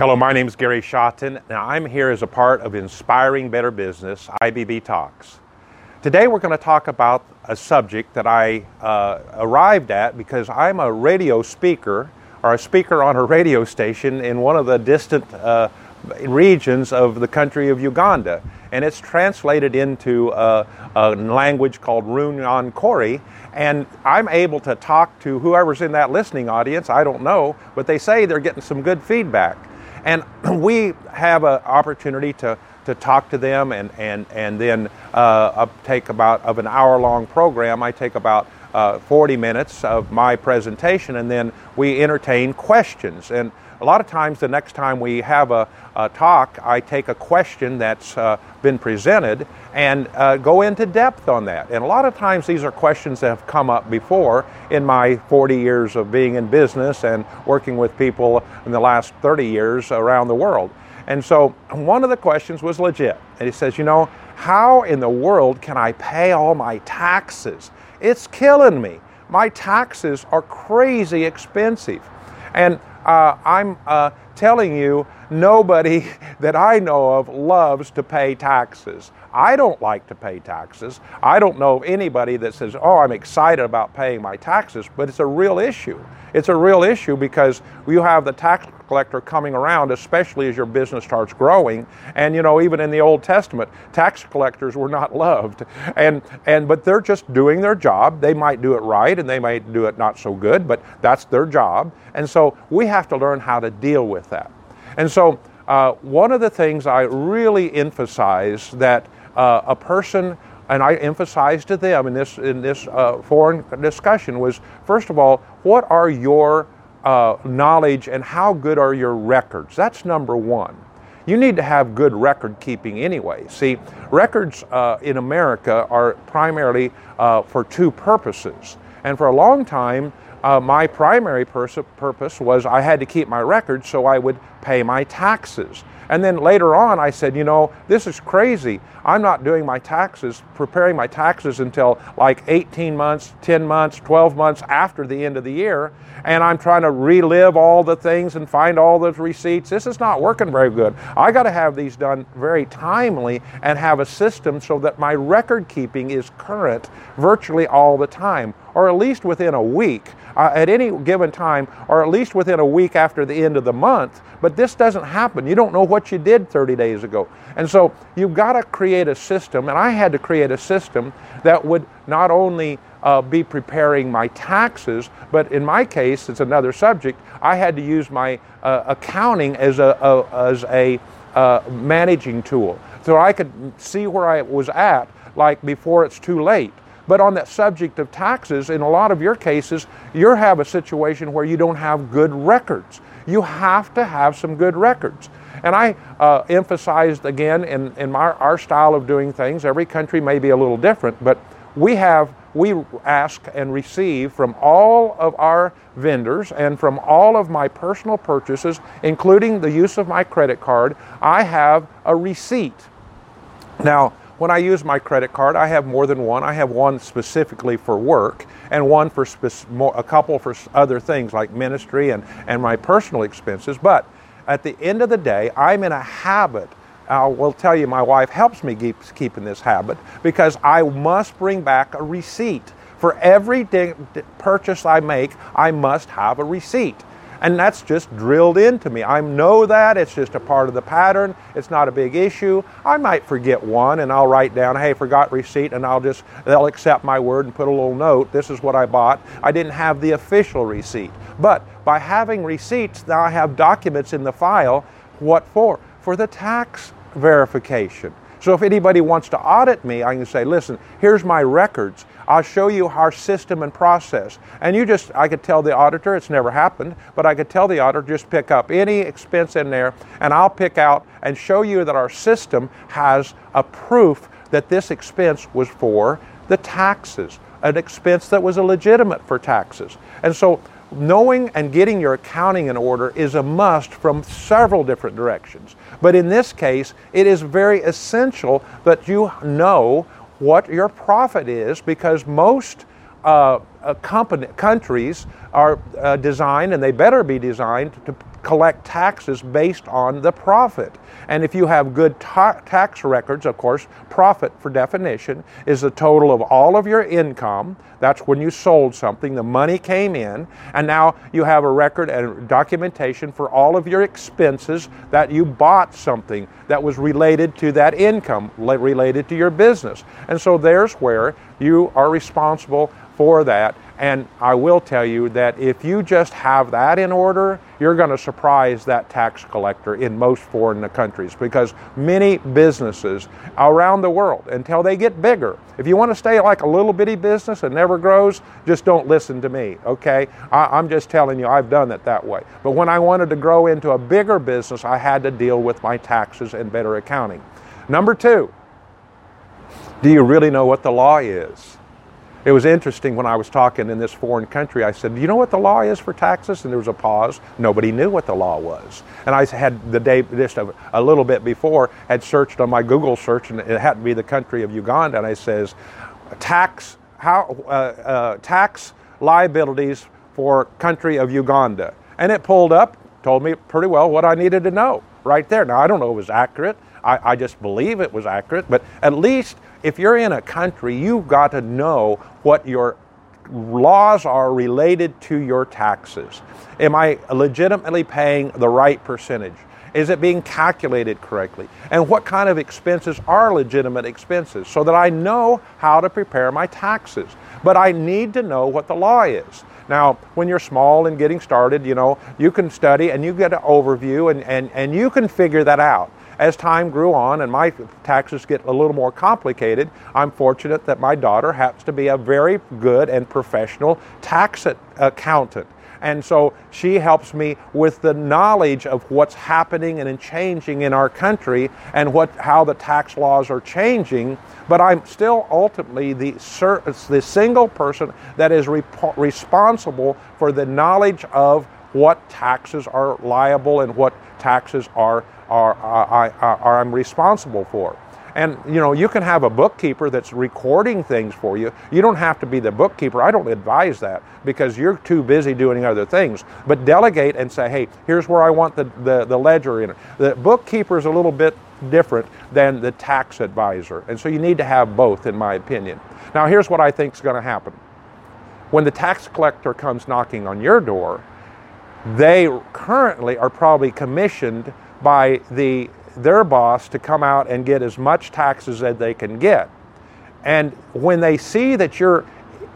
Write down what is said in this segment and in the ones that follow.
Hello, my name is Gary Shotton. Now, I'm here as a part of Inspiring Better Business, IBB Talks. Today, we're going to talk about a subject that I uh, arrived at because I'm a radio speaker or a speaker on a radio station in one of the distant uh, regions of the country of Uganda. And it's translated into a, a language called Runyankore. And I'm able to talk to whoever's in that listening audience. I don't know, but they say they're getting some good feedback. And we have an opportunity to, to talk to them, and, and, and then uh, take about of an hour long program. I take about uh, 40 minutes of my presentation, and then we entertain questions. And a lot of times, the next time we have a, a talk, I take a question that's uh, been presented and uh, go into depth on that. And a lot of times, these are questions that have come up before in my 40 years of being in business and working with people in the last 30 years around the world. And so, one of the questions was legit. And he says, You know, how in the world can I pay all my taxes? It's killing me. My taxes are crazy expensive. And uh, I'm uh, telling you, nobody that I know of loves to pay taxes. I don't like to pay taxes. I don't know of anybody that says, oh, I'm excited about paying my taxes, but it's a real issue. It's a real issue because you have the tax collector coming around, especially as your business starts growing. And you know, even in the Old Testament, tax collectors were not loved. And and but they're just doing their job. They might do it right and they might do it not so good, but that's their job. And so we have to learn how to deal with that. And so uh, one of the things I really emphasize that uh, a person and I emphasized to them in this in this uh, foreign discussion was first of all, what are your uh, knowledge and how good are your records? That's number one. You need to have good record keeping anyway. See, records uh, in America are primarily uh, for two purposes. And for a long time, uh, my primary pers- purpose was I had to keep my records so I would pay my taxes. And then later on, I said, you know, this is crazy. I'm not doing my taxes, preparing my taxes until like 18 months, 10 months, 12 months after the end of the year. And I'm trying to relive all the things and find all those receipts. This is not working very good. I got to have these done very timely and have a system so that my record keeping is current virtually all the time, or at least within a week uh, at any given time, or at least within a week after the end of the month. But this doesn't happen. You don't know what you did 30 days ago. And so you've got to create a system, and I had to create a system that would not only uh, be preparing my taxes, but in my case, it's another subject, I had to use my uh, accounting as a, a as a uh, managing tool. So I could see where I was at, like before it's too late. But on that subject of taxes, in a lot of your cases, you have a situation where you don't have good records. You have to have some good records. And I uh, emphasized again in, in my, our style of doing things, every country may be a little different, but we have, we ask and receive from all of our vendors and from all of my personal purchases, including the use of my credit card, I have a receipt. Now, when I use my credit card, I have more than one. I have one specifically for work and one for spe- a couple for other things like ministry and, and my personal expenses. But at the end of the day, I'm in a habit. I will tell you, my wife helps me keep keeping this habit because I must bring back a receipt. For every purchase I make, I must have a receipt. And that's just drilled into me. I know that. It's just a part of the pattern. It's not a big issue. I might forget one and I'll write down, hey, forgot receipt, and I'll just, they'll accept my word and put a little note. This is what I bought. I didn't have the official receipt. But by having receipts, now I have documents in the file. What for? For the tax verification. So if anybody wants to audit me, I can say, listen, here's my records. I'll show you our system and process. And you just, I could tell the auditor, it's never happened, but I could tell the auditor, just pick up any expense in there, and I'll pick out and show you that our system has a proof that this expense was for the taxes, an expense that was legitimate for taxes. And so knowing and getting your accounting in order is a must from several different directions. But in this case, it is very essential that you know what your profit is because most uh, uh, company, countries are uh, designed, and they better be designed to collect taxes based on the profit. And if you have good ta- tax records, of course, profit for definition is the total of all of your income. That's when you sold something, the money came in, and now you have a record and documentation for all of your expenses that you bought something that was related to that income, related to your business. And so there's where you are responsible for that. And I will tell you that if you just have that in order, you're going to surprise that tax collector in most foreign countries because many businesses around the world, until they get bigger, if you want to stay like a little bitty business and never grows, just don't listen to me, okay? I, am just telling you, I've done it that way. But when I wanted to grow into a bigger business, I had to deal with my taxes and better accounting. Number two, do you really know what the law is? It was interesting when I was talking in this foreign country. I said, "Do you know what the law is for taxes?" And there was a pause. Nobody knew what the law was. And I had the day just a, a little bit before had searched on my Google search, and it had to be the country of Uganda. And I says, "Tax how uh, uh, tax liabilities for country of Uganda," and it pulled up, told me pretty well what I needed to know right there. Now I don't know if it was accurate. I, I just believe it was accurate, but at least if you're in a country, you've got to know what your laws are related to your taxes. Am I legitimately paying the right percentage? Is it being calculated correctly? And what kind of expenses are legitimate expenses so that I know how to prepare my taxes? But I need to know what the law is. Now, when you're small and getting started, you know, you can study and you get an overview and, and, and you can figure that out as time grew on and my taxes get a little more complicated, I'm fortunate that my daughter happens to be a very good and professional tax accountant. And so she helps me with the knowledge of what's happening and changing in our country and what, how the tax laws are changing. But I'm still ultimately the, the single person that is responsible for the knowledge of what taxes are liable and what taxes are are, are, are, I'm responsible for. And you know, you can have a bookkeeper that's recording things for you. You don't have to be the bookkeeper. I don't advise that because you're too busy doing other things. But delegate and say, hey, here's where I want the, the, the ledger in. it. The bookkeeper is a little bit different than the tax advisor. And so you need to have both, in my opinion. Now, here's what I think is going to happen. When the tax collector comes knocking on your door, they currently are probably commissioned by the, their boss to come out and get as much taxes as they can get. And when they see that you're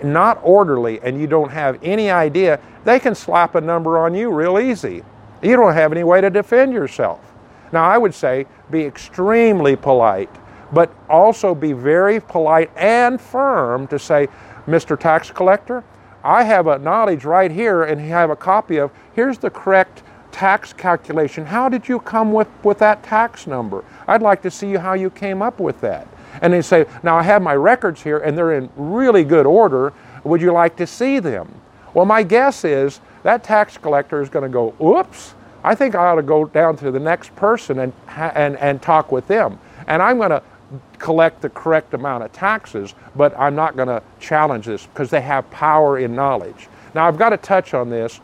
not orderly and you don't have any idea, they can slap a number on you real easy. You don't have any way to defend yourself. Now, I would say be extremely polite, but also be very polite and firm to say, Mr. Tax Collector, I have a knowledge right here and I have a copy of here's the correct tax calculation. How did you come with, with that tax number? I'd like to see how you came up with that. And they say, Now I have my records here and they're in really good order. Would you like to see them? Well, my guess is that tax collector is going to go, Oops, I think I ought to go down to the next person and, and, and talk with them. And I'm going to collect the correct amount of taxes, but I'm not going to challenge this because they have power in knowledge. Now, I've got to touch on this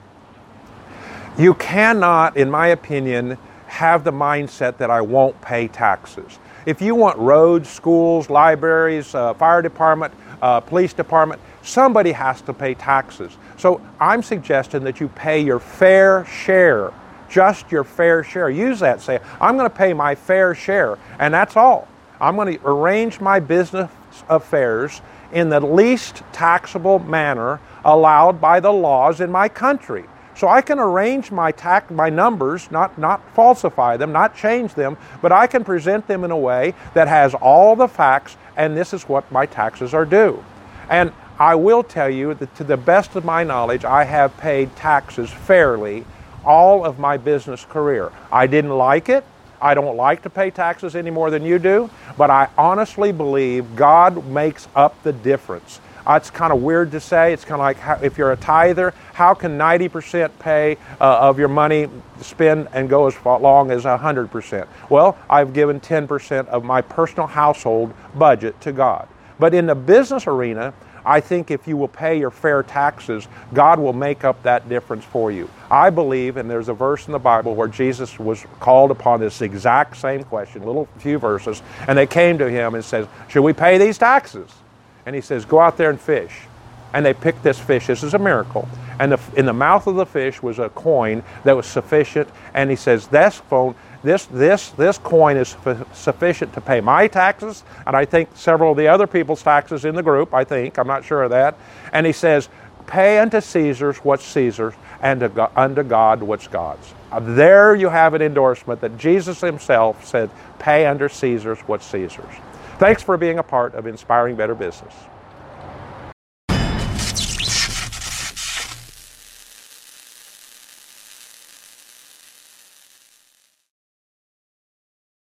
you cannot, in my opinion, have the mindset that I won't pay taxes. If you want roads, schools, libraries, uh, fire department, uh, police department, somebody has to pay taxes. So I'm suggesting that you pay your fair share, just your fair share. Use that. Say, I'm going to pay my fair share, and that's all. I'm going to arrange my business affairs in the least taxable manner allowed by the laws in my country. So I can arrange my tax, my numbers, not, not falsify them, not change them, but I can present them in a way that has all the facts, and this is what my taxes are due. And I will tell you that to the best of my knowledge, I have paid taxes fairly all of my business career. I didn't like it. I don't like to pay taxes any more than you do, but I honestly believe God makes up the difference. Uh, it's kind of weird to say. It's kind of like how, if you're a tither, how can 90% pay uh, of your money spend and go as long as 100%? Well, I've given 10% of my personal household budget to God. But in the business arena, I think if you will pay your fair taxes, God will make up that difference for you. I believe, and there's a verse in the Bible where Jesus was called upon this exact same question, little few verses, and they came to him and says, Should we pay these taxes? And he says, Go out there and fish. And they picked this fish. This is a miracle. And the, in the mouth of the fish was a coin that was sufficient. And he says, This phone this, this, this coin is sufficient to pay my taxes, and I think several of the other people's taxes in the group, I think, I'm not sure of that. And he says, Pay unto Caesar's what's Caesar's, and unto God what's God's. Uh, there you have an endorsement that Jesus himself said, Pay unto Caesar's what's Caesar's. Thanks for being a part of Inspiring Better Business.